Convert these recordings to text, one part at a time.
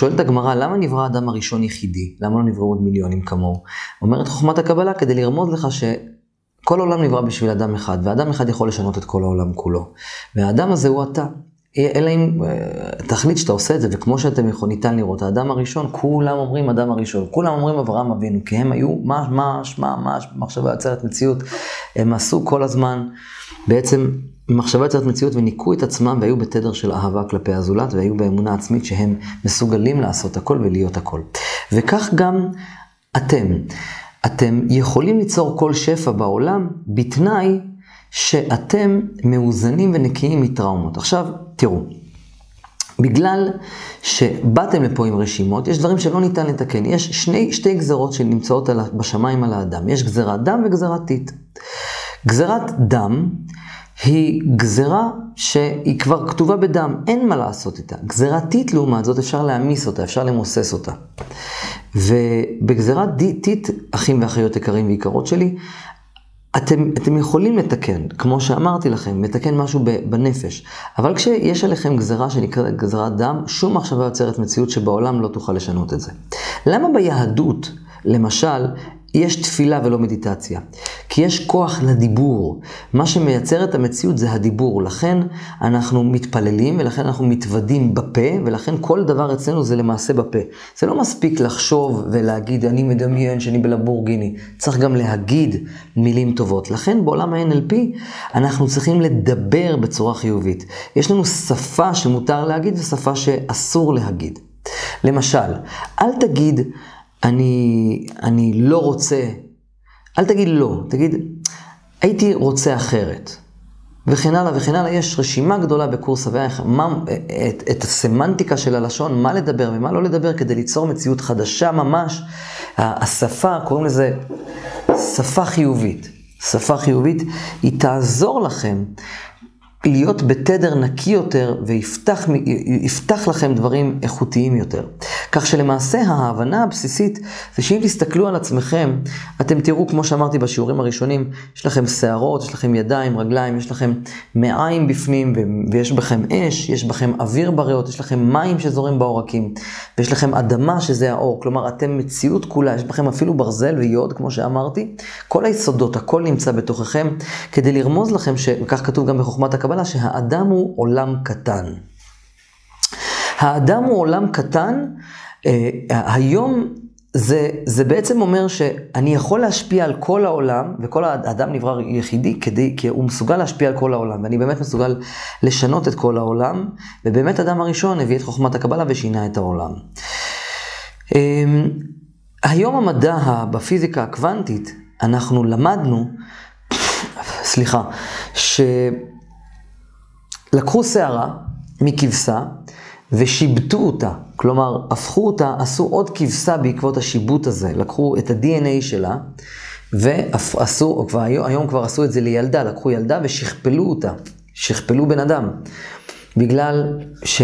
שואלת הגמרא, למה נברא האדם הראשון יחידי? למה לא נבראו עוד מיליונים כמוהו? אומרת חוכמת הקבלה כדי לרמוז לך שכל העולם נברא בשביל אדם אחד, ואדם אחד יכול לשנות את כל העולם כולו. והאדם הזה הוא אתה. אלא אם אה, תחליט שאתה עושה את זה, וכמו שאתם יכולים, ניתן לראות, האדם הראשון, כולם אומרים אדם הראשון, כולם אומרים אברהם אבינו, כי הם היו ממש, ממש, ממש, מחשבה יוצרת מציאות, הם עשו כל הזמן, בעצם מחשבה יוצרת מציאות וניקו את עצמם והיו בתדר של אהבה כלפי הזולת, והיו באמונה עצמית שהם מסוגלים לעשות הכל ולהיות הכל. וכך גם אתם. אתם יכולים ליצור כל שפע בעולם בתנאי שאתם מאוזנים ונקיים מטראומות. עכשיו, תראו, בגלל שבאתם לפה עם רשימות, יש דברים שלא ניתן לתקן. יש שני, שתי גזרות שנמצאות על, בשמיים על האדם. יש גזירת דם וגזירת טיט. גזירת דם היא גזרה שהיא כבר כתובה בדם, אין מה לעשות איתה. גזירת טיט, לעומת זאת, אפשר להעמיס אותה, אפשר למוסס אותה. ובגזירת טיט, אחים ואחיות יקרים ויקרות שלי, אתם, אתם יכולים לתקן, כמו שאמרתי לכם, לתקן משהו בנפש. אבל כשיש עליכם גזרה שנקראת גזרת דם, שום מחשבה יוצרת מציאות שבעולם לא תוכל לשנות את זה. למה ביהדות, למשל, יש תפילה ולא מדיטציה. כי יש כוח לדיבור. מה שמייצר את המציאות זה הדיבור. לכן אנחנו מתפללים ולכן אנחנו מתוודים בפה, ולכן כל דבר אצלנו זה למעשה בפה. זה לא מספיק לחשוב ולהגיד, אני מדמיין שאני בלבורגיני. צריך גם להגיד מילים טובות. לכן בעולם ה-NLP אנחנו צריכים לדבר בצורה חיובית. יש לנו שפה שמותר להגיד ושפה שאסור להגיד. למשל, אל תגיד, אני, אני לא רוצה, אל תגיד לא, תגיד, הייתי רוצה אחרת. וכן הלאה וכן הלאה, יש רשימה גדולה בקורס הוויה, את, את הסמנטיקה של הלשון, מה לדבר ומה לא לדבר, כדי ליצור מציאות חדשה ממש. השפה, קוראים לזה שפה חיובית. שפה חיובית, היא תעזור לכם להיות בתדר נקי יותר ויפתח לכם דברים איכותיים יותר. כך שלמעשה ההבנה הבסיסית זה שאם תסתכלו על עצמכם, אתם תראו, כמו שאמרתי בשיעורים הראשונים, יש לכם שערות, יש לכם ידיים, רגליים, יש לכם מעיים בפנים ויש בכם אש, יש בכם אוויר בריאות, יש לכם מים שזורים בעורקים, ויש לכם אדמה שזה האור, כלומר אתם מציאות כולה, יש בכם אפילו ברזל ויוד, כמו שאמרתי, כל היסודות, הכל נמצא בתוככם, כדי לרמוז לכם, וכך כתוב גם בחוכמת הקבלה, הקבלה שהאדם הוא עולם קטן. האדם הוא עולם קטן, אה, היום זה, זה בעצם אומר שאני יכול להשפיע על כל העולם, וכל האדם נברא יחידי כדי, כי הוא מסוגל להשפיע על כל העולם, ואני באמת מסוגל לשנות את כל העולם, ובאמת אדם הראשון הביא את חוכמת הקבלה ושינה את העולם. אה, היום המדע בפיזיקה הקוונטית, אנחנו למדנו, סליחה, ש... לקחו שערה מכבשה ושיבטו אותה. כלומר, הפכו אותה, עשו עוד כבשה בעקבות השיבוט הזה. לקחו את ה-DNA שלה, ועשו, כבר, היום כבר עשו את זה לילדה, לקחו ילדה ושכפלו אותה. שכפלו בן אדם. בגלל ש,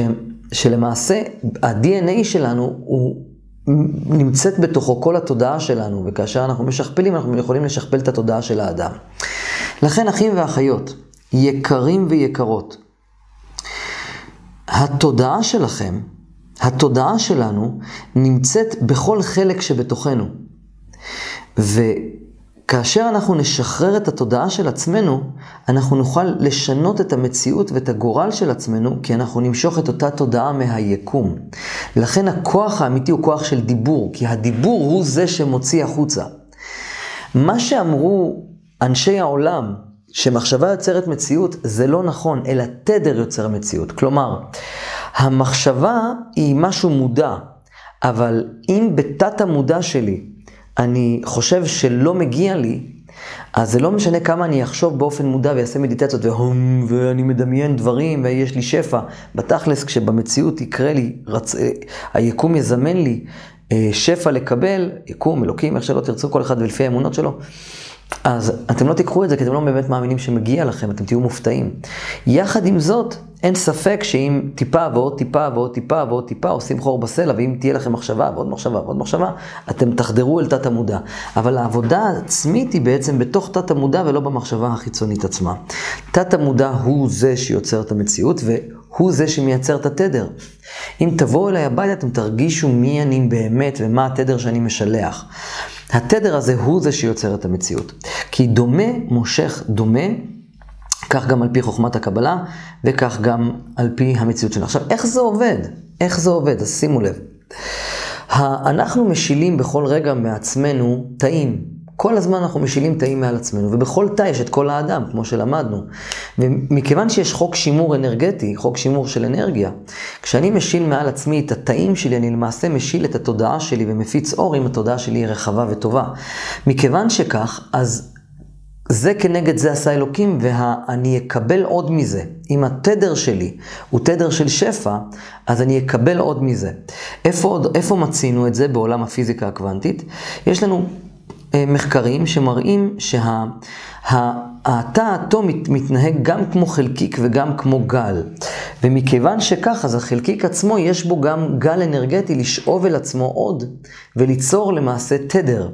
שלמעשה ה-DNA שלנו הוא נמצאת בתוכו כל התודעה שלנו, וכאשר אנחנו משכפלים, אנחנו יכולים לשכפל את התודעה של האדם. לכן, אחים ואחיות, יקרים ויקרות, התודעה שלכם, התודעה שלנו, נמצאת בכל חלק שבתוכנו. וכאשר אנחנו נשחרר את התודעה של עצמנו, אנחנו נוכל לשנות את המציאות ואת הגורל של עצמנו, כי אנחנו נמשוך את אותה תודעה מהיקום. לכן הכוח האמיתי הוא כוח של דיבור, כי הדיבור הוא זה שמוציא החוצה. מה שאמרו אנשי העולם שמחשבה יוצרת מציאות זה לא נכון, אלא תדר יוצר מציאות. כלומר, המחשבה היא משהו מודע, אבל אם בתת המודע שלי אני חושב שלא מגיע לי, אז זה לא משנה כמה אני אחשוב באופן מודע ויעשה מדיטציות והום, ואני מדמיין דברים ויש לי שפע. בתכלס, כשבמציאות יקרה לי, רצ... היקום יזמן לי אה, שפע לקבל, יקום, אלוקים, איך שלא תרצו כל אחד ולפי האמונות שלו. אז אתם לא תיקחו את זה כי אתם לא באמת מאמינים שמגיע לכם, אתם תהיו מופתעים. יחד עם זאת, אין ספק שאם טיפה ועוד טיפה ועוד טיפה ועוד טיפה עושים חור בסלע, ואם תהיה לכם מחשבה ועוד מחשבה ועוד מחשבה, אתם תחדרו אל תת המודע. אבל העבודה העצמית היא בעצם בתוך תת המודע ולא במחשבה החיצונית עצמה. תת המודע הוא זה שיוצר את המציאות, הוא זה שמייצר את התדר. אם תבואו אליי הביתה, אתם תרגישו מי אני באמת ומה התדר שאני משלח. התדר הזה הוא זה שיוצר את המציאות. כי דומה מושך דומה, כך גם על פי חוכמת הקבלה, וכך גם על פי המציאות שלנו. עכשיו, איך זה עובד? איך זה עובד? אז שימו לב. אנחנו משילים בכל רגע מעצמנו תאים. כל הזמן אנחנו משילים תאים מעל עצמנו, ובכל תא יש את כל האדם, כמו שלמדנו. ומכיוון שיש חוק שימור אנרגטי, חוק שימור של אנרגיה, כשאני משיל מעל עצמי את התאים שלי, אני למעשה משיל את התודעה שלי ומפיץ אור אם התודעה שלי היא רחבה וטובה. מכיוון שכך, אז זה כנגד זה עשה אלוקים, ואני אקבל עוד מזה. אם התדר שלי הוא תדר של שפע, אז אני אקבל עוד מזה. איפה, איפה מצינו את זה בעולם הפיזיקה הקוונטית? יש לנו מחקרים שמראים שהתא האטום מתנהג גם כמו חלקיק וגם כמו גל. ומכיוון שכך, אז החלקיק עצמו, יש בו גם גל אנרגטי לשאוב אל עצמו עוד וליצור למעשה תדר.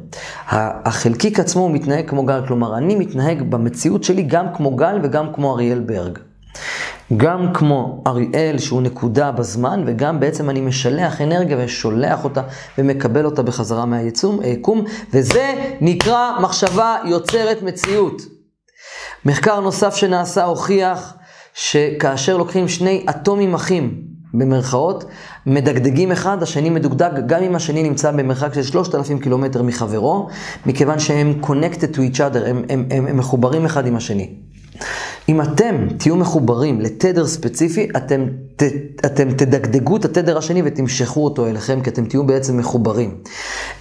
החלקיק עצמו מתנהג כמו גל, כלומר, אני מתנהג במציאות שלי גם כמו גל וגם כמו אריאל ברג. גם כמו אריאל שהוא נקודה בזמן, וגם בעצם אני משלח אנרגיה ושולח אותה ומקבל אותה בחזרה מהיקום, וזה נקרא מחשבה יוצרת מציאות. מחקר נוסף שנעשה הוכיח שכאשר לוקחים שני אטומים אחים, במרכאות, מדגדגים אחד, השני מדוגדג, גם אם השני נמצא במרחק של 3,000 קילומטר מחברו, מכיוון שהם connected to each other, הם, הם, הם, הם מחוברים אחד עם השני. אם אתם תהיו מחוברים לתדר ספציפי, אתם, ת, אתם תדגדגו את התדר השני ותמשכו אותו אליכם, כי אתם תהיו בעצם מחוברים.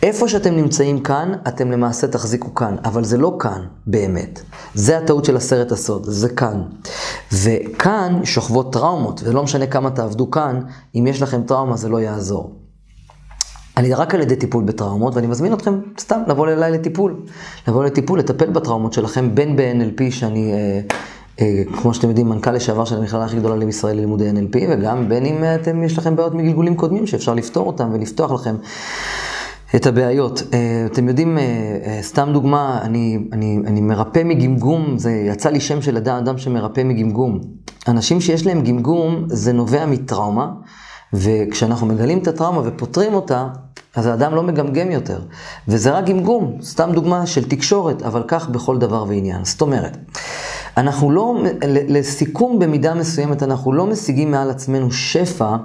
איפה שאתם נמצאים כאן, אתם למעשה תחזיקו כאן, אבל זה לא כאן באמת. זה הטעות של הסרט הסוד, זה כאן. וכאן שוכבות טראומות, ולא משנה כמה תעבדו כאן, אם יש לכם טראומה זה לא יעזור. אני רק על ידי טיפול בטראומות, ואני מזמין אתכם סתם לבוא אליי לטיפול. לבוא לטיפול, לטפל בטראומות שלכם, בין ב-NLP, שאני, אה, כמו שאתם יודעים, מנכ"ל לשעבר של המכללה הכי גדולה לישראל ללימודי NLP, וגם בין אם אתם, יש לכם בעיות מגלגולים קודמים, שאפשר לפתור אותם ולפתוח לכם את הבעיות. אה, אתם יודעים, אה, אה, סתם דוגמה, אני, אני, אני מרפא מגמגום, זה יצא לי שם של אדם, אדם שמרפא מגמגום. אנשים שיש להם גמגום, זה נובע מטראומה. וכשאנחנו מגלים את הטראומה ופותרים אותה, אז האדם לא מגמגם יותר. וזה רק גמגום, סתם דוגמה של תקשורת, אבל כך בכל דבר ועניין. זאת אומרת, אנחנו לא, לסיכום במידה מסוימת, אנחנו לא משיגים מעל עצמנו שפע.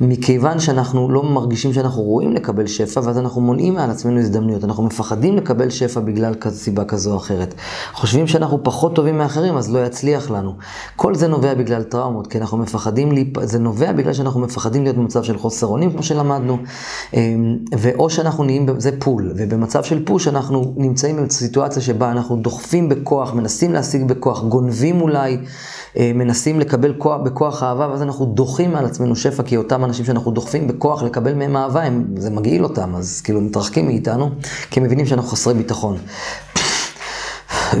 מכיוון שאנחנו לא מרגישים שאנחנו רואים לקבל שפע, ואז אנחנו מונעים מעל עצמנו הזדמנויות. אנחנו מפחדים לקבל שפע בגלל סיבה כזו או אחרת. חושבים שאנחנו פחות טובים מאחרים, אז לא יצליח לנו. כל זה נובע בגלל טראומות, כי אנחנו מפחדים, להיפ... זה נובע בגלל שאנחנו מפחדים להיות במצב של חוסר אונים, כמו שלמדנו, אמ, ואו שאנחנו נהיים, זה פול, ובמצב של פוש אנחנו נמצאים בסיטואציה שבה אנחנו דוחפים בכוח, מנסים להשיג בכוח, גונבים אולי. אה, מנסים לקבל כוח, בכוח אהבה, ואז אנחנו דוחים על עצמנו שפע, כי אותם אנשים שאנחנו דוחפים בכוח לקבל מהם אהבה, הם, זה מגעיל אותם, אז כאילו מתרחקים מאיתנו, כי הם מבינים שאנחנו חסרי ביטחון.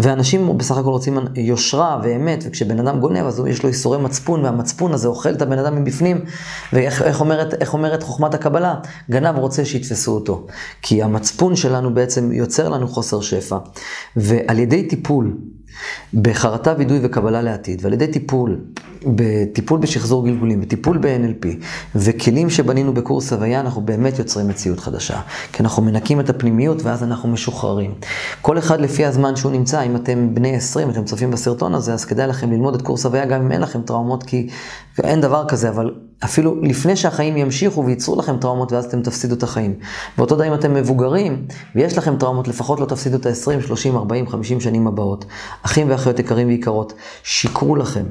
ואנשים בסך הכל רוצים יושרה ואמת, וכשבן אדם גונב אז יש לו ייסורי מצפון, והמצפון הזה אוכל את הבן אדם מבפנים, ואיך איך אומרת, אומרת חוכמת הקבלה? גנב רוצה שיתפסו אותו. כי המצפון שלנו בעצם יוצר לנו חוסר שפע, ועל ידי טיפול בחרטה, וידוי וקבלה לעתיד, ועל ידי טיפול, בטיפול בשחזור גלגולים, בטיפול ב-NLP, וכלים שבנינו בקורס הוויה, אנחנו באמת יוצרים מציאות חדשה. כי אנחנו מנקים את הפנימיות ואז אנחנו משוחררים. כל אחד לפי הזמן שהוא נמצא, אם אתם בני 20, אתם צופים בסרטון הזה, אז כדאי לכם ללמוד את קורס הוויה גם אם אין לכם טראומות, כי אין דבר כזה, אבל אפילו לפני שהחיים ימשיכו וייצרו לכם טראומות ואז אתם תפסידו את החיים. ואותו דבר אם אתם מבוגרים ויש לכם טראומות, לפחות לא תפסידו את ה-20, 30, 40, 50 שנים הבאות. אחים ואחיות יקרים ויקרות, שיקרו לכם.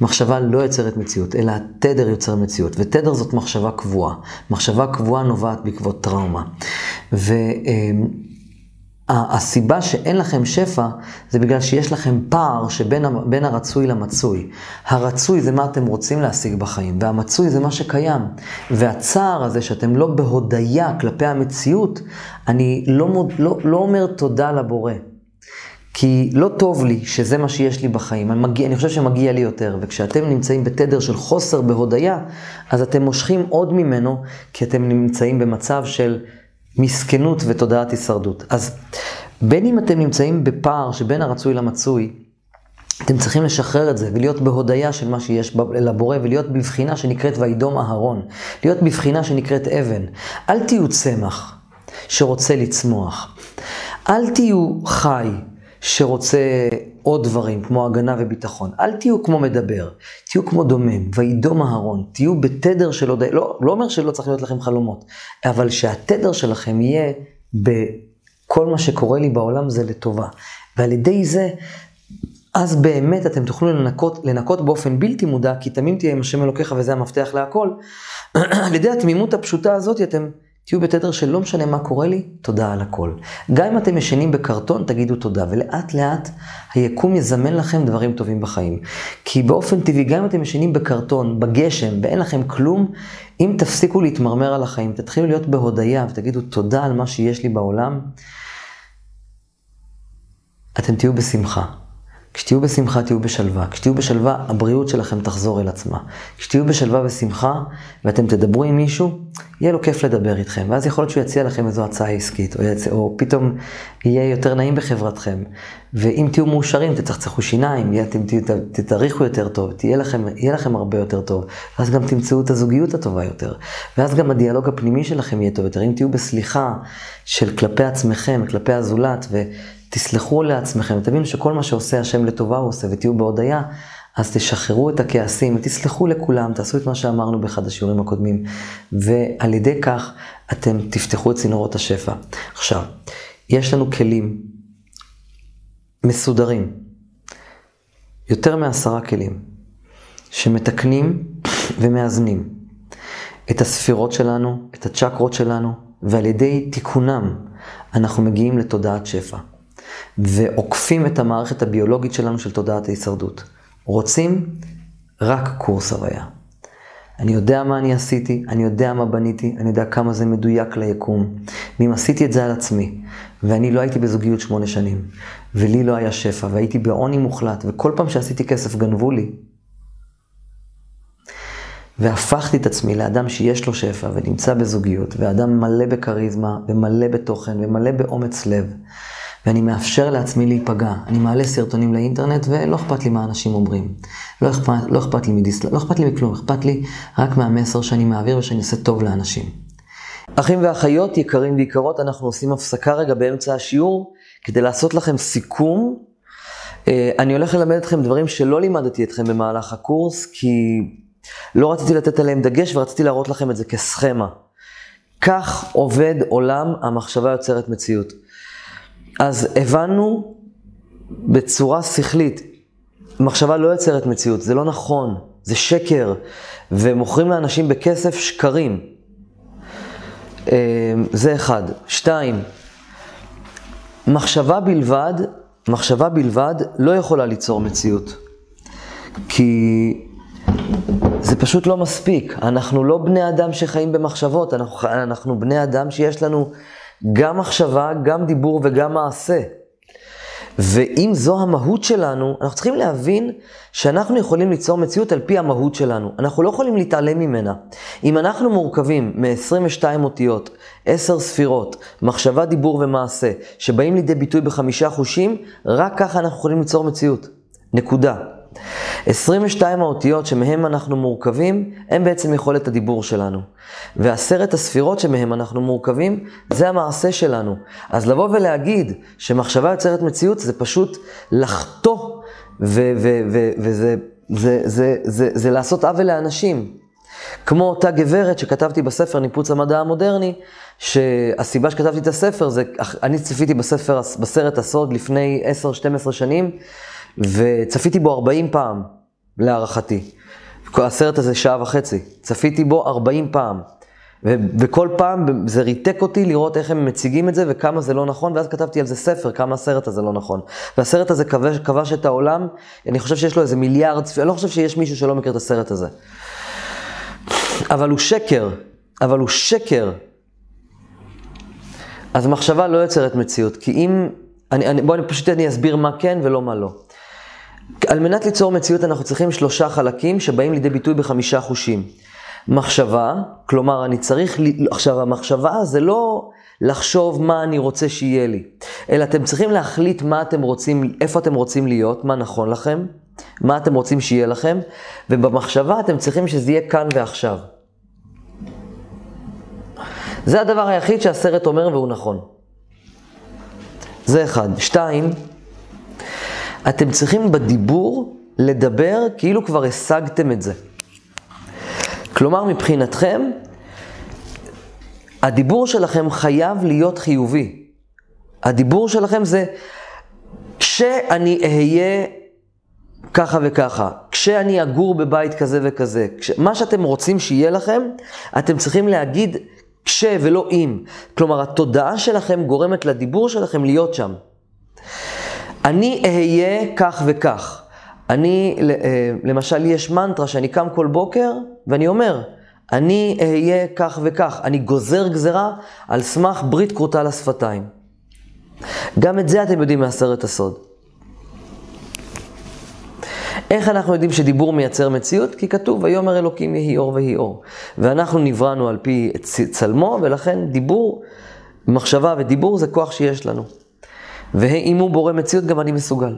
מחשבה לא יוצרת מציאות, אלא התדר יוצר מציאות, ותדר זאת מחשבה קבועה. מחשבה קבועה נובעת בעקבות טראומה. ו... הסיבה שאין לכם שפע זה בגלל שיש לכם פער שבין הרצוי למצוי. הרצוי זה מה אתם רוצים להשיג בחיים, והמצוי זה מה שקיים. והצער הזה שאתם לא בהודיה כלפי המציאות, אני לא, מוד, לא, לא אומר תודה לבורא. כי לא טוב לי שזה מה שיש לי בחיים, אני, מגיע, אני חושב שמגיע לי יותר, וכשאתם נמצאים בתדר של חוסר בהודיה, אז אתם מושכים עוד ממנו, כי אתם נמצאים במצב של מסכנות ותודעת הישרדות. אז בין אם אתם נמצאים בפער שבין הרצוי למצוי, אתם צריכים לשחרר את זה ולהיות בהודיה של מה שיש לבורא ולהיות בבחינה שנקראת וידום אהרון. להיות בבחינה שנקראת אבן. אל תהיו צמח שרוצה לצמוח. אל תהיו חי שרוצה עוד דברים, כמו הגנה וביטחון. אל תהיו כמו מדבר, תהיו כמו דומם, וידום אהרון, תהיו בתדר של הודיה, לא, לא אומר שלא צריך להיות לכם חלומות, אבל שהתדר שלכם יהיה בכל מה שקורה לי בעולם זה לטובה. ועל ידי זה, אז באמת אתם תוכלו לנקות, לנקות באופן בלתי מודע, כי תמים תהיה עם השם אלוקיך וזה המפתח להכל. על ידי התמימות הפשוטה הזאת אתם תהיו בתדר של לא משנה מה קורה לי, תודה על הכל. גם אם אתם ישנים בקרטון, תגידו תודה, ולאט לאט היקום יזמן לכם דברים טובים בחיים. כי באופן טבעי, גם אם אתם ישנים בקרטון, בגשם, ואין לכם כלום, אם תפסיקו להתמרמר על החיים, תתחילו להיות בהודיה ותגידו תודה על מה שיש לי בעולם, אתם תהיו בשמחה. כשתהיו בשמחה תהיו בשלווה. כשתהיו בשלווה, הבריאות שלכם תחזור אל עצמה. כשתהיו בשלווה ושמחה, ואתם תדברו עם מישהו, יהיה לו כיף לדבר איתכם. ואז יכול להיות שהוא יציע לכם איזו הצעה עסקית, או, יצא, או פתאום יהיה יותר נעים בחברתכם. ואם תהיו מאושרים, תצחצחו שיניים, אתם תתאריכו יותר טוב, תהיה לכם, יהיה לכם הרבה יותר טוב. ואז גם תמצאו את הזוגיות הטובה יותר. ואז גם הדיאלוג הפנימי שלכם יהיה טוב יותר. אם תהיו בסליחה של כלפי עצמכם, כלפי הזולת, ו... תסלחו לעצמכם, תבינו שכל מה שעושה השם לטובה הוא עושה, ותהיו בהודיה, אז תשחררו את הכעסים ותסלחו לכולם, תעשו את מה שאמרנו באחד השיעורים הקודמים, ועל ידי כך אתם תפתחו את צינורות השפע. עכשיו, יש לנו כלים מסודרים, יותר מעשרה כלים, שמתקנים ומאזנים את הספירות שלנו, את הצ'קרות שלנו, ועל ידי תיקונם אנחנו מגיעים לתודעת שפע. ועוקפים את המערכת הביולוגית שלנו של תודעת ההישרדות. רוצים? רק קורס הוויה. אני יודע מה אני עשיתי, אני יודע מה בניתי, אני יודע כמה זה מדויק ליקום. ואם עשיתי את זה על עצמי, ואני לא הייתי בזוגיות שמונה שנים, ולי לא היה שפע, והייתי בעוני מוחלט, וכל פעם שעשיתי כסף גנבו לי, והפכתי את עצמי לאדם שיש לו שפע ונמצא בזוגיות, ואדם מלא בכריזמה, ומלא בתוכן, ומלא באומץ לב, ואני מאפשר לעצמי להיפגע. אני מעלה סרטונים לאינטרנט ולא אכפת לי מה אנשים אומרים. לא אכפת, לא אכפת לי מדיסל... לא אכפת לי מכלום, אכפת לי רק מהמסר שאני מעביר ושאני עושה טוב לאנשים. אחים ואחיות יקרים ויקרות, אנחנו עושים הפסקה רגע באמצע השיעור כדי לעשות לכם סיכום. אה, אני הולך ללמד אתכם דברים שלא לימדתי אתכם במהלך הקורס, כי לא רציתי לתת עליהם דגש ורציתי להראות לכם את זה כסכמה. כך עובד עולם המחשבה יוצרת מציאות. אז הבנו בצורה שכלית, מחשבה לא יוצרת מציאות, זה לא נכון, זה שקר, ומוכרים לאנשים בכסף שקרים. אמ, זה אחד. שתיים, מחשבה בלבד, מחשבה בלבד לא יכולה ליצור מציאות. כי זה פשוט לא מספיק. אנחנו לא בני אדם שחיים במחשבות, אנחנו, אנחנו בני אדם שיש לנו גם מחשבה, גם דיבור וגם מעשה. ואם זו המהות שלנו, אנחנו צריכים להבין שאנחנו יכולים ליצור מציאות על פי המהות שלנו. אנחנו לא יכולים להתעלם ממנה. אם אנחנו מורכבים מ-22 אותיות, 10 ספירות, מחשבה, דיבור ומעשה, שבאים לידי ביטוי בחמישה חושים, רק ככה אנחנו יכולים ליצור מציאות. נקודה. 22 האותיות שמהם אנחנו מורכבים, הם בעצם יכולת הדיבור שלנו. ועשרת הספירות שמהם אנחנו מורכבים, זה המעשה שלנו. אז לבוא ולהגיד שמחשבה יוצרת מציאות, זה פשוט לחטוא, וזה זה, זה, זה, זה לעשות עוול לאנשים. כמו אותה גברת שכתבתי בספר ניפוץ המדע המודרני, שהסיבה שכתבתי את הספר זה, אני צפיתי בספר, בסרט הסוד לפני 10-12 שנים, וצפיתי בו 40 פעם, להערכתי. הסרט הזה שעה וחצי, צפיתי בו 40 פעם. ו- וכל פעם זה ריתק אותי לראות איך הם מציגים את זה וכמה זה לא נכון, ואז כתבתי על זה ספר, כמה הסרט הזה לא נכון. והסרט הזה כבש, כבש את העולם, אני חושב שיש לו איזה מיליארד, אני לא חושב שיש מישהו שלא מכיר את הסרט הזה. אבל הוא שקר, אבל הוא שקר. אז מחשבה לא יוצרת מציאות, כי אם, אני, אני, בואו פשוט אני אסביר מה כן ולא מה לא. על מנת ליצור מציאות אנחנו צריכים שלושה חלקים שבאים לידי ביטוי בחמישה חושים. מחשבה, כלומר אני צריך, עכשיו המחשבה זה לא לחשוב מה אני רוצה שיהיה לי, אלא אתם צריכים להחליט מה אתם רוצים, איפה אתם רוצים להיות, מה נכון לכם, מה אתם רוצים שיהיה לכם, ובמחשבה אתם צריכים שזה יהיה כאן ועכשיו. זה הדבר היחיד שהסרט אומר והוא נכון. זה אחד. שתיים, אתם צריכים בדיבור לדבר כאילו כבר השגתם את זה. כלומר, מבחינתכם, הדיבור שלכם חייב להיות חיובי. הדיבור שלכם זה, כשאני אהיה ככה וככה, כשאני אגור בבית כזה וכזה, כש... מה שאתם רוצים שיהיה לכם, אתם צריכים להגיד כש ולא אם. כלומר, התודעה שלכם גורמת לדיבור שלכם להיות שם. אני אהיה כך וכך. אני, אה, למשל, יש מנטרה שאני קם כל בוקר ואני אומר, אני אהיה כך וכך. אני גוזר גזרה על סמך ברית כרותה לשפתיים. גם את זה אתם יודעים מעשרת הסוד. איך אנחנו יודעים שדיבור מייצר מציאות? כי כתוב, ויאמר אלוקים יהי אור ויהי אור. ואנחנו נבראנו על פי צלמו, ולכן דיבור, מחשבה ודיבור זה כוח שיש לנו. ואם הוא בורא מציאות, גם אני מסוגל.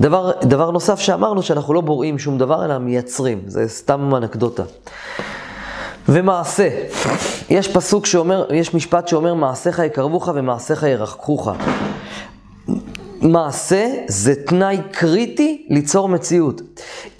דבר, דבר נוסף שאמרנו, שאנחנו לא בוראים שום דבר, אלא מייצרים. זה סתם אנקדוטה. ומעשה. יש פסוק שאומר, יש משפט שאומר, מעשיך יקרבוך ומעשיך ירחקוך. מעשה זה תנאי קריטי ליצור מציאות.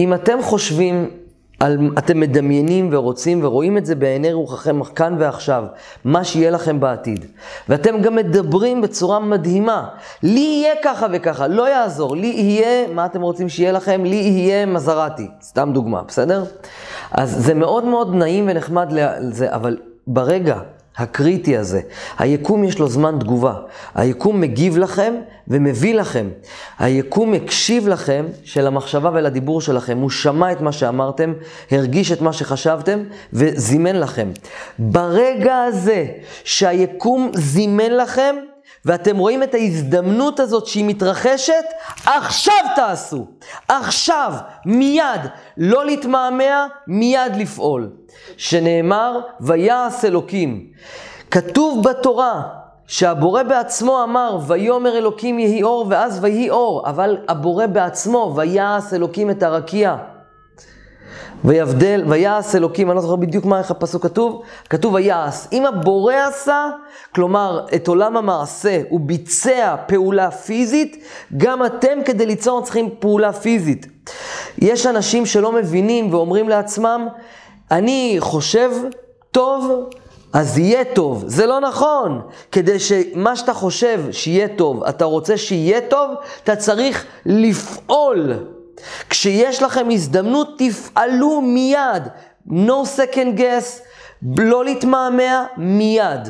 אם אתם חושבים, על, אתם מדמיינים ורוצים ורואים את זה בעיני רוחכם כאן ועכשיו, מה שיהיה לכם בעתיד, ואתם גם מדברים בצורה מדהימה, לי יהיה ככה וככה, לא יעזור, לי יהיה, מה אתם רוצים שיהיה לכם? לי יהיה מזרטי, סתם דוגמה, בסדר? אז זה מאוד מאוד נעים ונחמד לזה, אבל ברגע הקריטי הזה. היקום יש לו זמן תגובה. היקום מגיב לכם ומביא לכם. היקום הקשיב לכם של המחשבה ולדיבור שלכם. הוא שמע את מה שאמרתם, הרגיש את מה שחשבתם וזימן לכם. ברגע הזה שהיקום זימן לכם, ואתם רואים את ההזדמנות הזאת שהיא מתרחשת, עכשיו תעשו. עכשיו, מיד, לא להתמהמה, מיד לפעול. שנאמר, ויעש אלוקים. כתוב בתורה שהבורא בעצמו אמר, ויאמר אלוקים יהי אור, ואז ויהי אור, אבל הבורא בעצמו, ויעש אלוקים את הרקיע. ויבדל, ויעש אלוקים, אני לא זוכר בדיוק מה, איך הפסוק כתוב, כתוב ויעש. אם הבורא עשה, כלומר, את עולם המעשה, הוא ביצע פעולה פיזית, גם אתם כדי ליצור צריכים פעולה פיזית. יש אנשים שלא מבינים ואומרים לעצמם, אני חושב טוב, אז יהיה טוב. זה לא נכון. כדי שמה שאתה חושב שיהיה טוב, אתה רוצה שיהיה טוב, אתה צריך לפעול. כשיש לכם הזדמנות, תפעלו מיד. No second guess, לא להתמהמה, מיד.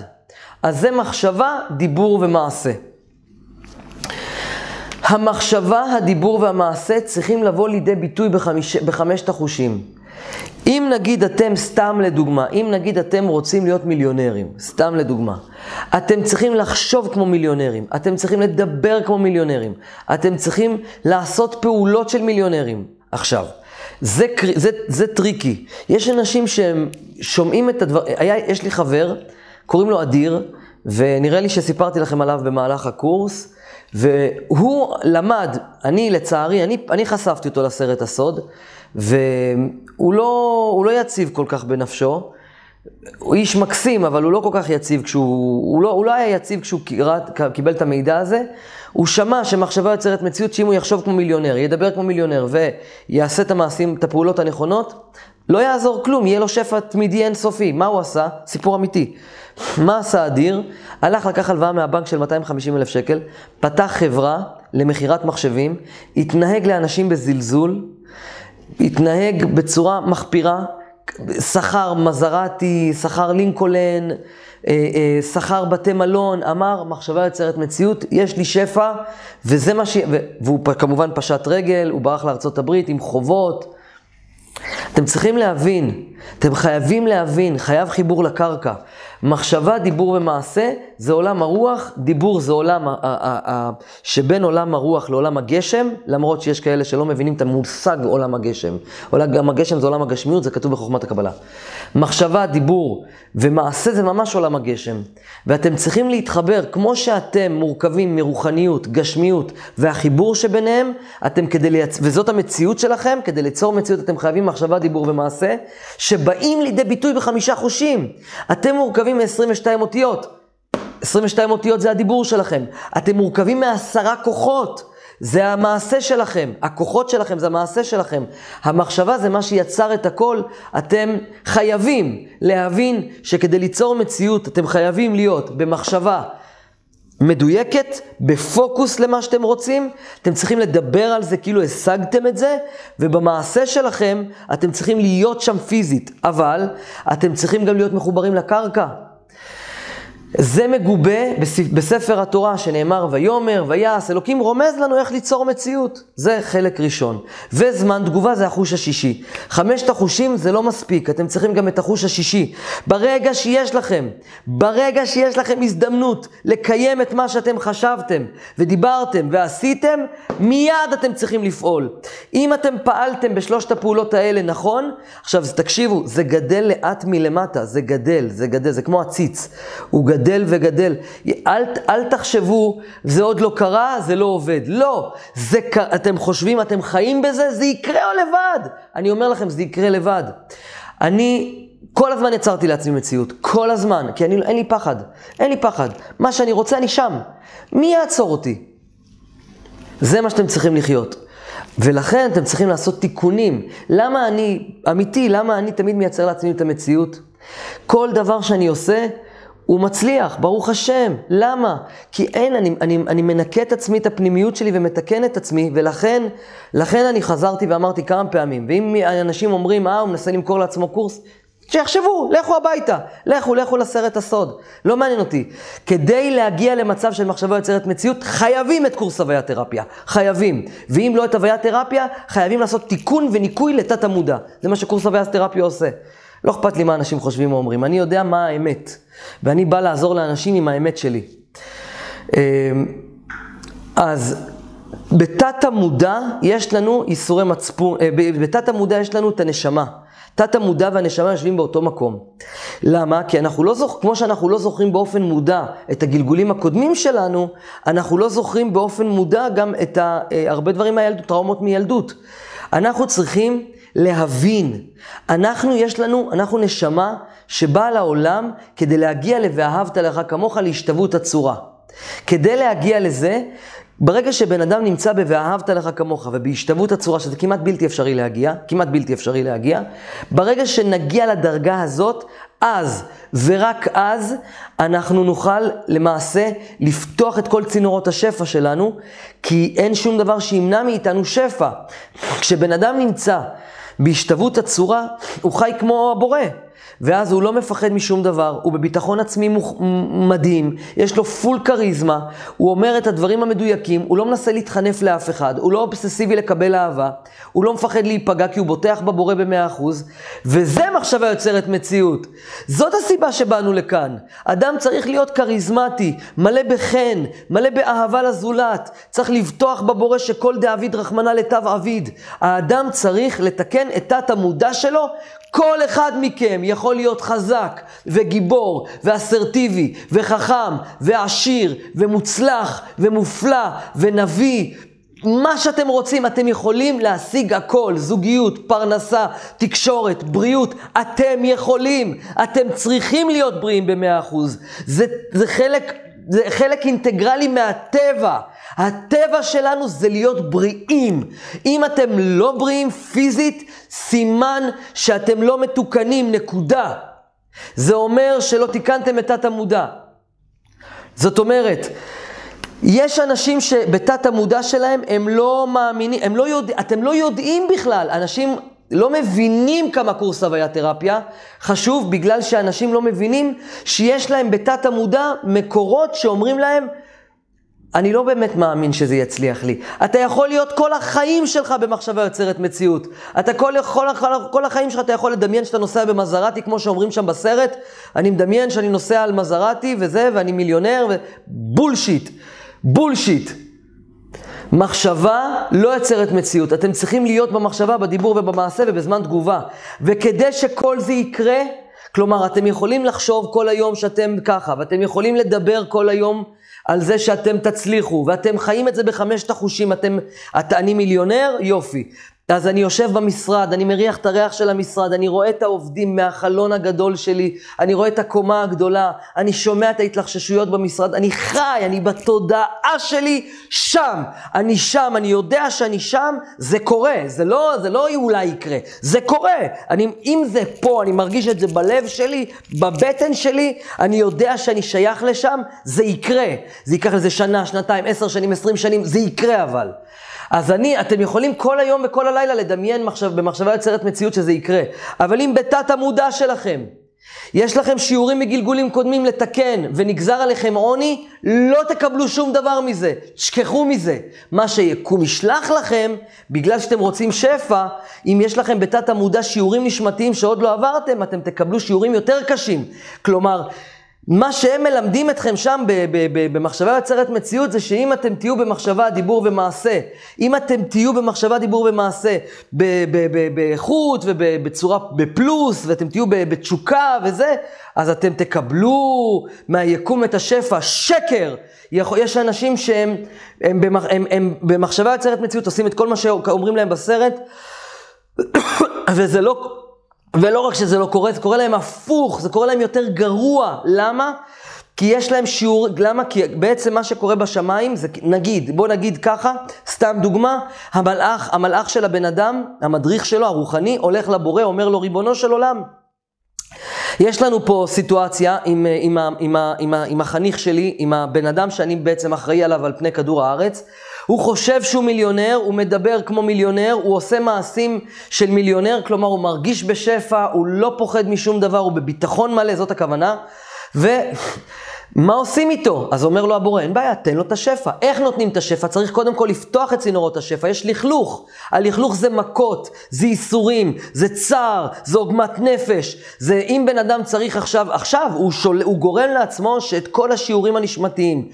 אז זה מחשבה, דיבור ומעשה. המחשבה, הדיבור והמעשה צריכים לבוא לידי ביטוי בחמיש, בחמשת החושים. אם נגיד אתם, סתם לדוגמה, אם נגיד אתם רוצים להיות מיליונרים, סתם לדוגמה, אתם צריכים לחשוב כמו מיליונרים, אתם צריכים לדבר כמו מיליונרים, אתם צריכים לעשות פעולות של מיליונרים. עכשיו, זה, זה, זה טריקי. יש אנשים שהם שומעים את הדבר, היה, יש לי חבר, קוראים לו אדיר, ונראה לי שסיפרתי לכם עליו במהלך הקורס, והוא למד, אני לצערי, אני, אני חשפתי אותו לסרט הסוד, והוא לא, לא יציב כל כך בנפשו. הוא איש מקסים, אבל הוא לא כל כך יציב כשהוא... הוא לא, הוא לא היה יציב כשהוא קיבל את המידע הזה. הוא שמע שמחשבה יוצרת מציאות שאם הוא יחשוב כמו מיליונר, ידבר כמו מיליונר ויעשה את המעשים, את הפעולות הנכונות, לא יעזור כלום, יהיה לו שפע תמידי אינסופי. מה הוא עשה? סיפור אמיתי. מה עשה אדיר? הלך לקח הלוואה מהבנק של 250 אלף שקל, פתח חברה למכירת מחשבים, התנהג לאנשים בזלזול, התנהג בצורה מחפירה, שכר מזרטי, שכר לינקולן, אה, אה, שכר בתי מלון, אמר, מחשבה יוצרת מציאות, יש לי שפע, וזה מה ש... והוא כמובן פשט רגל, הוא ברח הברית עם חובות. אתם צריכים להבין אתם חייבים להבין, חייב חיבור לקרקע. מחשבה, דיבור ומעשה זה עולם הרוח, דיבור זה עולם ה- ה- ה- שבין עולם הרוח לעולם הגשם, למרות שיש כאלה שלא מבינים את המושג עולם הגשם. עולם הגשם זה עולם הגשמיות, זה כתוב בחוכמת הקבלה. מחשבה, דיבור ומעשה זה ממש עולם הגשם. ואתם צריכים להתחבר, כמו שאתם מורכבים מרוחניות, גשמיות והחיבור שביניהם, אתם כדי לייצ... וזאת המציאות שלכם, כדי ליצור מציאות אתם חייבים מחשבה, דיבור ומעשה, שבאים לידי ביטוי בחמישה חושים. אתם מורכבים מ-22 אותיות. 22 אותיות זה הדיבור שלכם. אתם מורכבים מעשרה כוחות. זה המעשה שלכם, הכוחות שלכם זה המעשה שלכם. המחשבה זה מה שיצר את הכל. אתם חייבים להבין שכדי ליצור מציאות, אתם חייבים להיות במחשבה מדויקת, בפוקוס למה שאתם רוצים. אתם צריכים לדבר על זה כאילו השגתם את זה, ובמעשה שלכם אתם צריכים להיות שם פיזית. אבל אתם צריכים גם להיות מחוברים לקרקע. זה מגובה בספר התורה שנאמר ויאמר ויעש, אלוקים רומז לנו איך ליצור מציאות. זה חלק ראשון. וזמן תגובה זה החוש השישי. חמשת החושים זה לא מספיק, אתם צריכים גם את החוש השישי. ברגע שיש לכם, ברגע שיש לכם הזדמנות לקיים את מה שאתם חשבתם ודיברתם ועשיתם, מיד אתם צריכים לפעול. אם אתם פעלתם בשלושת הפעולות האלה נכון, עכשיו תקשיבו, זה גדל לאט מלמטה, זה גדל, זה גדל, זה כמו עציץ. הוא גדל. גדל וגדל. אל, אל תחשבו, זה עוד לא קרה, זה לא עובד. לא, זה, אתם חושבים, אתם חיים בזה, זה יקרה או לבד. אני אומר לכם, זה יקרה לבד. אני כל הזמן יצרתי לעצמי מציאות, כל הזמן, כי אני, אין לי פחד, אין לי פחד. מה שאני רוצה, אני שם. מי יעצור אותי? זה מה שאתם צריכים לחיות. ולכן אתם צריכים לעשות תיקונים. למה אני, אמיתי, למה אני תמיד מייצר לעצמי את המציאות? כל דבר שאני עושה, הוא מצליח, ברוך השם. למה? כי אין, אני, אני, אני מנקה את עצמי, את הפנימיות שלי ומתקן את עצמי, ולכן לכן אני חזרתי ואמרתי כמה פעמים, ואם אנשים אומרים, אה, הוא מנסה למכור לעצמו קורס, שיחשבו, לכו הביתה, לכו, לכו לסרט הסוד. לא מעניין אותי. כדי להגיע למצב של מחשבה יוצרת מציאות, חייבים את קורס הוויה תרפיה. חייבים. ואם לא את הוויה תרפיה, חייבים לעשות תיקון וניקוי לתת המודע. זה מה שקורס הוויה תרפיה עושה. לא אכפת לי מה אנשים חושבים או אומרים, אני יודע מה האמת. ואני בא לעזור לאנשים עם האמת שלי. אמ, אז בתת המודע יש לנו ייסורי מצפון, אה, בתת המודע יש לנו את הנשמה. תת המודע והנשמה יושבים באותו מקום. למה? כי אנחנו לא זוכרים, כמו שאנחנו לא זוכרים באופן מודע את הגלגולים הקודמים שלנו, אנחנו לא זוכרים באופן מודע גם את ה, אה, הרבה דברים מהילדות, טראומות מילדות. אנחנו צריכים להבין. אנחנו, יש לנו, אנחנו נשמה שבאה לעולם כדי להגיע ל"ואהבת לך כמוך" להשתוות הצורה. כדי להגיע לזה, ברגע שבן אדם נמצא ב"ואהבת לך כמוך" ובהשתוות הצורה, שזה כמעט בלתי אפשרי להגיע, כמעט בלתי אפשרי להגיע, ברגע שנגיע לדרגה הזאת, אז ורק אז אנחנו נוכל למעשה לפתוח את כל צינורות השפע שלנו, כי אין שום דבר שימנע מאיתנו שפע. כשבן אדם נמצא בהשתוות הצורה, הוא חי כמו הבורא. ואז הוא לא מפחד משום דבר, הוא בביטחון עצמי מוח... מדהים, יש לו פול כריזמה, הוא אומר את הדברים המדויקים, הוא לא מנסה להתחנף לאף אחד, הוא לא אובססיבי לקבל אהבה, הוא לא מפחד להיפגע כי הוא בוטח בבורא במאה אחוז, וזה מחשבה יוצרת מציאות. זאת הסיבה שבאנו לכאן. אדם צריך להיות כריזמטי, מלא בחן, מלא באהבה לזולת, צריך לבטוח בבורא שכל דאביד רחמנא לטב עביד. האדם צריך לתקן את תת המודע שלו כל אחד מכם יכול להיות חזק וגיבור ואסרטיבי וחכם ועשיר ומוצלח ומופלא ונביא. מה שאתם רוצים, אתם יכולים להשיג הכל, זוגיות, פרנסה, תקשורת, בריאות, אתם יכולים, אתם צריכים להיות בריאים במאה אחוז. זה, זה חלק זה חלק אינטגרלי מהטבע. הטבע שלנו זה להיות בריאים. אם אתם לא בריאים פיזית, סימן שאתם לא מתוקנים, נקודה. זה אומר שלא תיקנתם את תת המודע. זאת אומרת, יש אנשים שבתת המודע שלהם הם לא מאמינים, הם לא יודע, אתם לא יודעים בכלל, אנשים לא מבינים כמה קורס הוויה תרפיה, חשוב בגלל שאנשים לא מבינים שיש להם בתת המודע מקורות שאומרים להם, אני לא באמת מאמין שזה יצליח לי. אתה יכול להיות כל החיים שלך במחשבה יוצרת מציאות. אתה כל, כל, כל, כל החיים שלך אתה יכול לדמיין שאתה נוסע במזרטי, כמו שאומרים שם בסרט. אני מדמיין שאני נוסע על מזרטי וזה, ואני מיליונר, ובולשיט. בולשיט. מחשבה לא יוצרת מציאות. אתם צריכים להיות במחשבה, בדיבור ובמעשה ובזמן תגובה. וכדי שכל זה יקרה, כלומר, אתם יכולים לחשוב כל היום שאתם ככה, ואתם יכולים לדבר כל היום על זה שאתם תצליחו, ואתם חיים את זה בחמשת החושים, אתם, את, אני מיליונר, יופי. אז אני יושב במשרד, אני מריח את הריח של המשרד, אני רואה את העובדים מהחלון הגדול שלי, אני רואה את הקומה הגדולה, אני שומע את ההתלחששויות במשרד, אני חי, אני בתודעה שלי שם. אני שם, אני יודע שאני שם, זה קורה, זה לא, זה לא אולי יקרה, זה קורה. אני, אם זה פה, אני מרגיש את זה בלב שלי, בבטן שלי, אני יודע שאני שייך לשם, זה יקרה. זה ייקח לזה שנה, שנתיים, עשר שנים, עשרים שנים, זה יקרה אבל. אז אני, אתם יכולים כל היום וכל הלילה לדמיין מחשב, במחשבה יוצרת מציאות שזה יקרה. אבל אם בתת המודע שלכם, יש לכם שיעורים מגלגולים קודמים לתקן ונגזר עליכם עוני, לא תקבלו שום דבר מזה, תשכחו מזה. מה שיקום ישלח לכם, בגלל שאתם רוצים שפע, אם יש לכם בתת המודע שיעורים נשמתיים שעוד לא עברתם, אתם תקבלו שיעורים יותר קשים. כלומר, מה שהם מלמדים אתכם שם במחשבה יוצרת מציאות זה שאם אתם תהיו במחשבה, דיבור ומעשה, אם אתם תהיו במחשבה, דיבור ומעשה באיכות ובצורה, בפלוס, ואתם תהיו בתשוקה וזה, אז אתם תקבלו מהיקום את השפע, שקר. יש אנשים שהם הם, הם, הם, הם במחשבה יוצרת מציאות עושים את כל מה שאומרים להם בסרט, וזה לא... ולא רק שזה לא קורה, זה קורה להם הפוך, זה קורה להם יותר גרוע. למה? כי יש להם שיעור, למה? כי בעצם מה שקורה בשמיים זה, נגיד, בוא נגיד ככה, סתם דוגמה, המלאך, המלאך של הבן אדם, המדריך שלו, הרוחני, הולך לבורא, אומר לו, ריבונו של עולם, יש לנו פה סיטואציה עם, עם, עם, עם, עם, עם החניך שלי, עם הבן אדם שאני בעצם אחראי עליו על פני כדור הארץ. הוא חושב שהוא מיליונר, הוא מדבר כמו מיליונר, הוא עושה מעשים של מיליונר, כלומר הוא מרגיש בשפע, הוא לא פוחד משום דבר, הוא בביטחון מלא, זאת הכוונה. ו... מה עושים איתו? אז אומר לו הבורא, אין בעיה, תן לו את השפע. איך נותנים את השפע? צריך קודם כל לפתוח את צינורות השפע. יש לכלוך. הלכלוך זה מכות, זה ייסורים, זה צער, זה עוגמת נפש. זה אם בן אדם צריך עכשיו, עכשיו הוא, שול, הוא גורם לעצמו שאת כל השיעורים הנשמתיים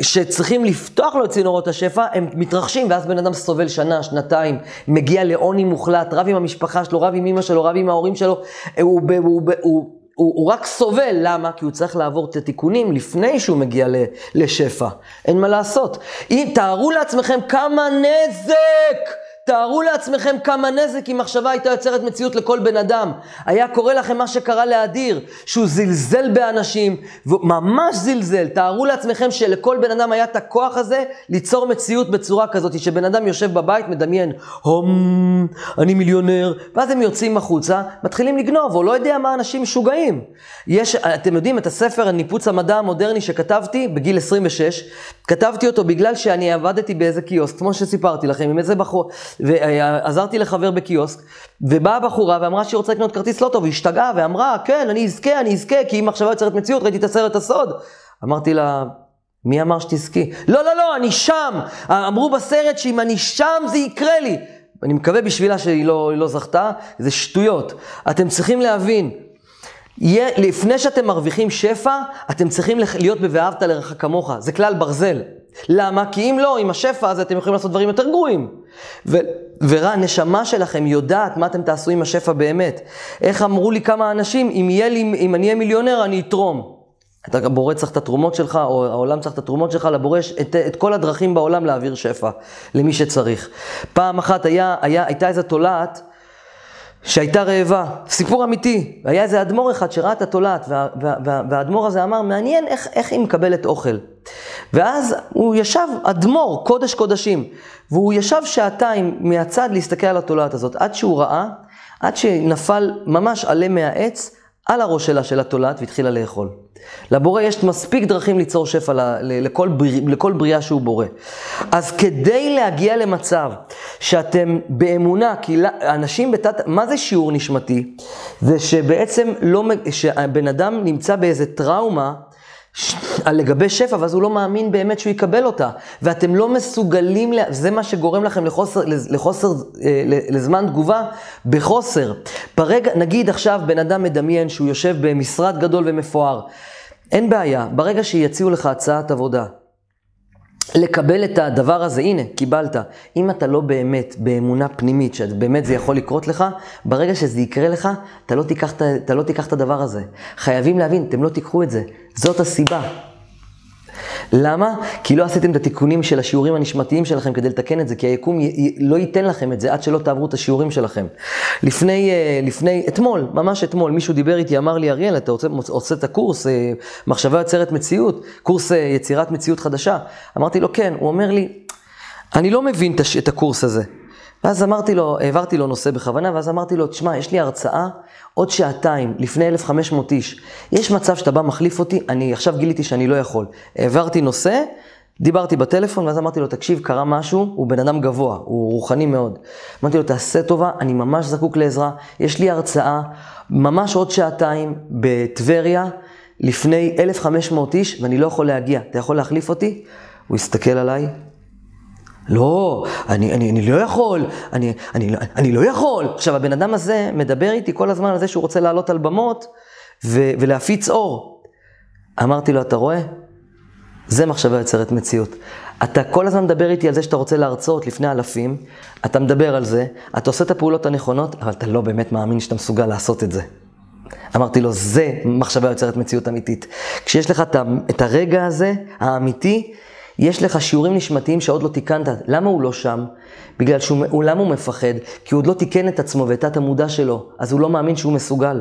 שצריכים לפתוח לו את צינורות השפע, הם מתרחשים, ואז בן אדם סובל שנה, שנתיים, מגיע לעוני מוחלט, רב עם המשפחה שלו, רב עם אמא שלו, רב עם ההורים שלו, הוא, הוא, הוא, הוא הוא, הוא רק סובל, למה? כי הוא צריך לעבור את התיקונים לפני שהוא מגיע לשפע. אין מה לעשות. אם, תארו לעצמכם כמה נזק תארו לעצמכם כמה נזק אם מחשבה הייתה יוצרת מציאות לכל בן אדם. היה קורה לכם מה שקרה לאדיר, שהוא זלזל באנשים, ממש זלזל. תארו לעצמכם שלכל בן אדם היה את הכוח הזה ליצור מציאות בצורה כזאת, שבן אדם יושב בבית, מדמיין, הום, אני מיליונר, ואז הם יוצאים החוצה, מתחילים לגנוב, או לא יודע מה אנשים משוגעים. יש, אתם יודעים, את הספר הניפוץ המדע המודרני שכתבתי בגיל 26, כתבתי אותו בגלל שאני עבדתי באיזה קיוסק, כמו שסיפרתי לכם, עם איזה בחור. ועזרתי לחבר בקיוסק, ובאה בחורה ואמרה שהיא רוצה לקנות כרטיס לוטו, והיא השתגעה ואמרה, כן, אני אזכה, אני אזכה, כי אם מחשבה יוצרת מציאות, ראיתי את הסרט הסוד. אמרתי לה, מי אמר שתזכי? לא, לא, לא, אני שם. אמרו בסרט שאם אני שם זה יקרה לי. אני מקווה בשבילה שהיא לא, לא זכתה, זה שטויות. אתם צריכים להבין, יהיה, לפני שאתם מרוויחים שפע, אתם צריכים להיות ב"ואהבת לרעך כמוך", זה כלל ברזל. למה? כי אם לא, עם השפע הזה אתם יכולים לעשות דברים יותר גרועים. והנשמה שלכם יודעת מה אתם תעשו עם השפע באמת. איך אמרו לי כמה אנשים, אם, לי, אם אני אהיה מיליונר, אני אתרום. אתה הבורא צריך את התרומות שלך, או העולם צריך את התרומות שלך, לבורא יש את, את כל הדרכים בעולם להעביר שפע למי שצריך. פעם אחת היה, היה, הייתה איזו תולעת, שהייתה רעבה, סיפור אמיתי. היה איזה אדמו"ר אחד שראה את התולעת, וה, וה, וה, והאדמו"ר הזה אמר, מעניין איך, איך היא מקבלת אוכל. ואז הוא ישב, אדמו"ר, קודש קודשים, והוא ישב שעתיים מהצד להסתכל על התולעת הזאת, עד שהוא ראה, עד שנפל ממש עלה מהעץ, על הראש שלה של התולעת והתחילה לאכול. לבורא יש מספיק דרכים ליצור שפע לכל, בריא, לכל בריאה שהוא בורא. אז כדי להגיע למצב שאתם באמונה, כי אנשים בתת... מה זה שיעור נשמתי? זה שבעצם לא, שהבן אדם נמצא באיזה טראומה לגבי שפע, ואז הוא לא מאמין באמת שהוא יקבל אותה. ואתם לא מסוגלים, לה... זה מה שגורם לכם לחוסר, לחוסר, אה, לזמן תגובה, בחוסר. ברגע, נגיד עכשיו בן אדם מדמיין שהוא יושב במשרד גדול ומפואר. אין בעיה, ברגע שיציעו לך הצעת עבודה, לקבל את הדבר הזה, הנה, קיבלת. אם אתה לא באמת באמונה פנימית, שבאמת זה יכול לקרות לך, ברגע שזה יקרה לך, אתה לא תיקח, אתה לא תיקח את הדבר הזה. חייבים להבין, אתם לא תיקחו את זה. זאת הסיבה. למה? כי לא עשיתם את התיקונים של השיעורים הנשמתיים שלכם כדי לתקן את זה, כי היקום לא ייתן לכם את זה עד שלא תעברו את השיעורים שלכם. לפני, אה, לפני, אתמול, ממש אתמול, מישהו דיבר איתי, אמר לי, אריאל, אתה רוצה, עושה את הקורס, אה, מחשבה יוצרת מציאות, קורס אה, יצירת מציאות חדשה? אמרתי לו, כן. הוא אומר לי, אני לא מבין את הקורס הזה. ואז אמרתי לו, העברתי לו נושא בכוונה, ואז אמרתי לו, תשמע, יש לי הרצאה עוד שעתיים, לפני 1,500 איש. יש מצב שאתה בא מחליף אותי, אני עכשיו גיליתי שאני לא יכול. העברתי נושא, דיברתי בטלפון, ואז אמרתי לו, תקשיב, קרה משהו, הוא בן אדם גבוה, הוא רוחני מאוד. אמרתי לו, תעשה טובה, אני ממש זקוק לעזרה, יש לי הרצאה, ממש עוד שעתיים, בטבריה, לפני 1,500 איש, ואני לא יכול להגיע. אתה יכול להחליף אותי? הוא הסתכל עליי, לא, אני, אני, אני לא יכול, אני, אני, אני לא יכול. עכשיו, הבן אדם הזה מדבר איתי כל הזמן על זה שהוא רוצה לעלות על במות ו, ולהפיץ אור. אמרתי לו, אתה רואה? זה מחשבה יוצרת מציאות. אתה כל הזמן מדבר איתי על זה שאתה רוצה להרצות לפני אלפים, אתה מדבר על זה, אתה עושה את הפעולות הנכונות, אבל אתה לא באמת מאמין שאתה מסוגל לעשות את זה. אמרתי לו, זה מחשבה יוצרת מציאות אמיתית. כשיש לך את הרגע הזה, האמיתי, יש לך שיעורים נשמתיים שעוד לא תיקנת. למה הוא לא שם? בגלל שהוא, למה הוא מפחד? כי הוא עוד לא תיקן את עצמו ואת תת המודע שלו, אז הוא לא מאמין שהוא מסוגל.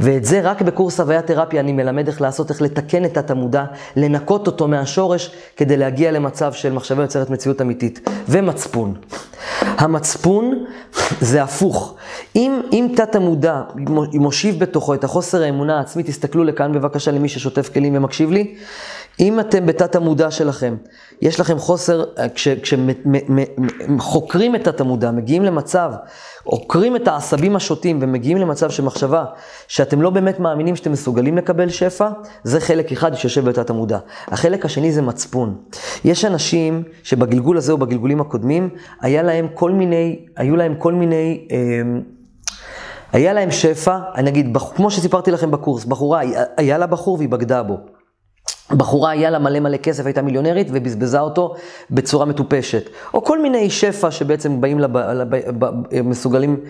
ואת זה רק בקורס הוויה תרפיה אני מלמד איך לעשות, איך לתקן את תת המודע, לנקות אותו מהשורש כדי להגיע למצב של מחשבה יוצרת מציאות אמיתית. ומצפון. המצפון זה הפוך. אם, אם תת המודע מושיב בתוכו את החוסר האמונה העצמית, תסתכלו לכאן בבקשה למי ששוטף כלים ומקשיב לי. אם אתם בתת המודע שלכם, יש לכם חוסר, כשחוקרים את תת המודע, מגיעים למצב, עוקרים את העשבים השוטים ומגיעים למצב של מחשבה שאתם לא באמת מאמינים שאתם מסוגלים לקבל שפע, זה חלק אחד שיושב בתת המודע. החלק השני זה מצפון. יש אנשים שבגלגול הזה או בגלגולים הקודמים, היה להם כל מיני, היו להם כל מיני... אה, היה להם שפע, אני אגיד, כמו שסיפרתי לכם בקורס, בחורה, היה לה בחור והיא בגדה בו. בחורה היה לה מלא מלא כסף, הייתה מיליונרית ובזבזה אותו בצורה מטופשת. או כל מיני שפע שבעצם באים, לב, לב, מסוגלים,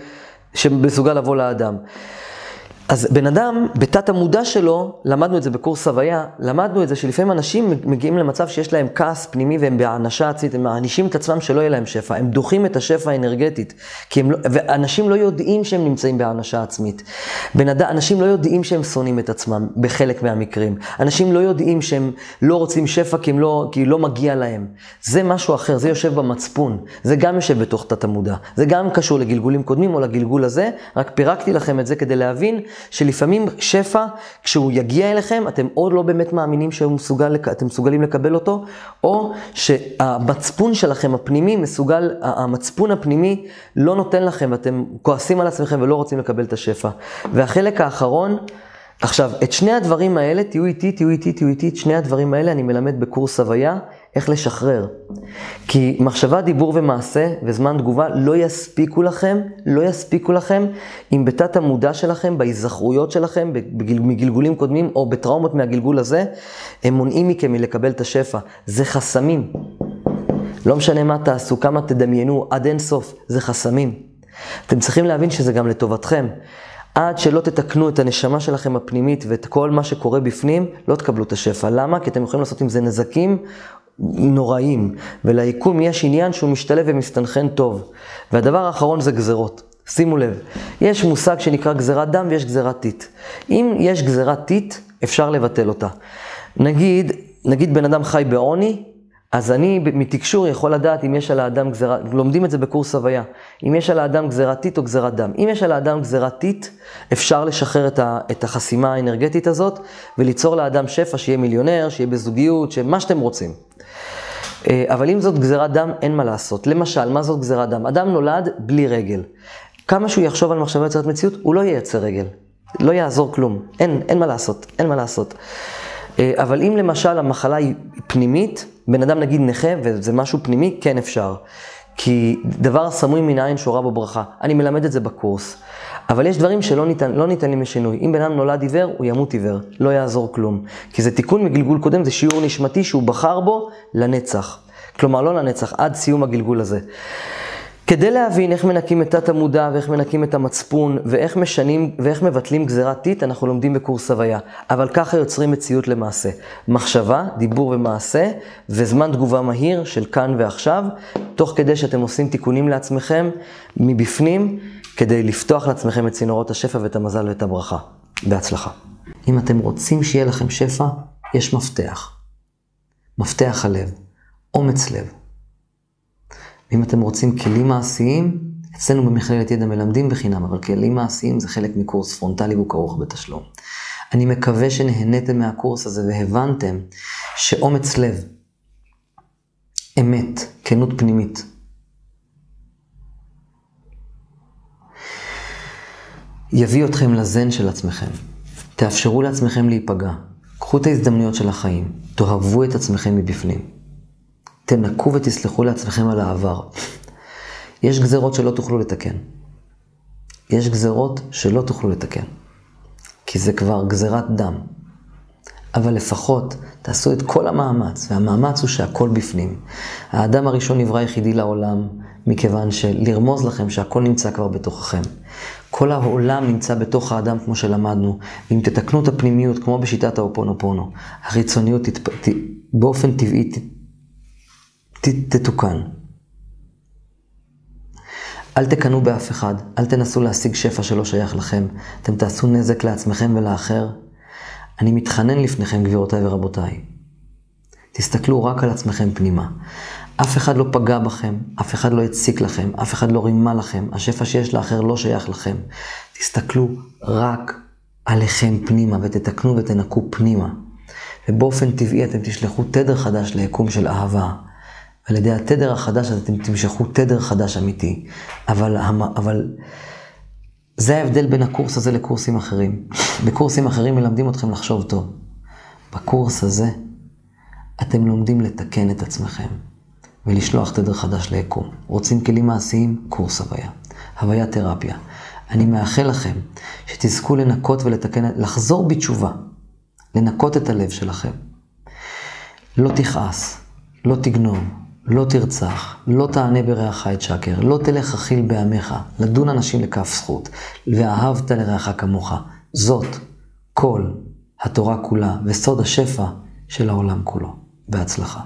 שמסוגל לבוא לאדם. אז בן אדם, בתת המודע שלו, למדנו את זה בקורס הוויה, למדנו את זה שלפעמים אנשים מגיעים למצב שיש להם כעס פנימי והם בהענשה עצמית, הם מענישים את עצמם שלא יהיה להם שפע, הם דוחים את השפע האנרגטית, לא, ואנשים לא יודעים שהם נמצאים בהענשה עצמית. בנד... אנשים לא יודעים שהם שונאים את עצמם בחלק מהמקרים. אנשים לא יודעים שהם לא רוצים שפע כי, לא, כי לא מגיע להם. זה משהו אחר, זה יושב במצפון, זה גם יושב בתוך תת המודע, זה גם קשור לגלגולים קודמים או לגלגול הזה, רק פירקתי לכם את זה כדי להבין שלפעמים שפע, כשהוא יגיע אליכם, אתם עוד לא באמת מאמינים שאתם מסוגל, מסוגלים לקבל אותו, או שהמצפון שלכם הפנימי מסוגל, המצפון הפנימי לא נותן לכם ואתם כועסים על עצמכם ולא רוצים לקבל את השפע. והחלק האחרון, עכשיו, את שני הדברים האלה, תהיו איתי, תהיו איתי, תהיו איתי, את שני הדברים האלה אני מלמד בקורס הוויה. איך לשחרר. כי מחשבה, דיבור ומעשה וזמן תגובה לא יספיקו לכם, לא יספיקו לכם אם בתת המודע שלכם, בהיזכרויות שלכם, בגל, מגלגולים קודמים או בטראומות מהגלגול הזה, הם מונעים מכם מלקבל את השפע. זה חסמים. לא משנה מה תעשו, כמה תדמיינו, עד אין סוף, זה חסמים. אתם צריכים להבין שזה גם לטובתכם. עד שלא תתקנו את הנשמה שלכם הפנימית ואת כל מה שקורה בפנים, לא תקבלו את השפע. למה? כי אתם יכולים לעשות עם זה נזקים נוראים, וליקום יש עניין שהוא משתלב ומסתנכרן טוב. והדבר האחרון זה גזרות. שימו לב, יש מושג שנקרא גזירת דם ויש גזירת טיט. אם יש גזירת טיט, אפשר לבטל אותה. נגיד, נגיד בן אדם חי בעוני, אז אני מתקשור יכול לדעת אם יש על האדם גזירת, לומדים את זה בקורס הוויה, אם יש על האדם גזירת טיט או גזירת דם. אם יש על האדם גזירת טיט, אפשר לשחרר את, ה, את החסימה האנרגטית הזאת וליצור לאדם שפע, שיהיה מיליונר, שיהיה בזוגיות, שמה שאתם רוצים. אה, אבל אם זאת גזירת דם, אין מה לעשות. למשל, מה זאת גזירת דם? אדם נולד בלי רגל. כמה שהוא יחשוב על מחשבה יוצרת מציאות, הוא לא ייצר רגל. לא יעזור כלום. אין, אין מה לעשות, אין מה לעשות. אה, אבל אם למשל המחלה היא פנימית, בן אדם נגיד נכה וזה משהו פנימי, כן אפשר. כי דבר סמוי מן העין שורה בו ברכה. אני מלמד את זה בקורס. אבל יש דברים שלא ניתן, לא ניתנים לשינוי. אם בן אדם נולד עיוור, הוא ימות עיוור, לא יעזור כלום. כי זה תיקון מגלגול קודם, זה שיעור נשמתי שהוא בחר בו לנצח. כלומר, לא לנצח, עד סיום הגלגול הזה. כדי להבין איך מנקים את תת המודע ואיך מנקים את המצפון ואיך משנים ואיך מבטלים גזירת טיט, אנחנו לומדים בקורס הוויה. אבל ככה יוצרים מציאות למעשה. מחשבה, דיבור ומעשה, וזמן תגובה מהיר של כאן ועכשיו, תוך כדי שאתם עושים תיקונים לעצמכם מבפנים, כדי לפתוח לעצמכם את צינורות השפע ואת המזל ואת הברכה. בהצלחה. אם אתם רוצים שיהיה לכם שפע, יש מפתח. מפתח הלב, אומץ לב. ואם אתם רוצים כלים מעשיים, אצלנו במכללת ידע מלמדים בחינם, אבל כלים מעשיים זה חלק מקורס פרונטלי והוא כרוך בתשלום. אני מקווה שנהניתם מהקורס הזה והבנתם שאומץ לב, אמת, כנות פנימית, יביא אתכם לזן של עצמכם. תאפשרו לעצמכם להיפגע. קחו את ההזדמנויות של החיים. תאהבו את עצמכם מבפנים. תנקו ותסלחו לעצמכם על העבר. יש גזרות שלא תוכלו לתקן. יש גזרות שלא תוכלו לתקן. כי זה כבר גזרת דם. אבל לפחות תעשו את כל המאמץ, והמאמץ הוא שהכל בפנים. האדם הראשון נברא יחידי לעולם, מכיוון שלרמוז לכם שהכל נמצא כבר בתוככם. כל העולם נמצא בתוך האדם כמו שלמדנו, ואם תתקנו את הפנימיות כמו בשיטת האופונופונו, החיצוניות תתפ... ת... באופן טבעי. תתוקן. אל תקנאו באף אחד, אל תנסו להשיג שפע שלא שייך לכם, אתם תעשו נזק לעצמכם ולאחר. אני מתחנן לפניכם, גבירותיי ורבותיי. תסתכלו רק על עצמכם פנימה. אף אחד לא פגע בכם, אף אחד לא הציק לכם, אף אחד לא רימה לכם, השפע שיש לאחר לא שייך לכם. תסתכלו רק עליכם פנימה ותתקנו ותנקו פנימה. ובאופן טבעי אתם תשלחו תדר חדש ליקום של אהבה. על ידי התדר החדש הזה אתם תמשכו תדר חדש אמיתי. אבל, אבל זה ההבדל בין הקורס הזה לקורסים אחרים. בקורסים אחרים מלמדים אתכם לחשוב טוב. בקורס הזה אתם לומדים לתקן את עצמכם. ולשלוח תדר חדש ליקום. רוצים כלים מעשיים? קורס הוויה. הוויה תרפיה. אני מאחל לכם שתזכו לנקות ולתקן, לחזור בתשובה, לנקות את הלב שלכם. לא תכעס, לא תגנוב, לא תרצח, לא תענה ברעך את שקר, לא תלך רכיל בעמך, לדון אנשים לכף זכות, ואהבת לרעך כמוך. זאת כל התורה כולה וסוד השפע של העולם כולו. בהצלחה.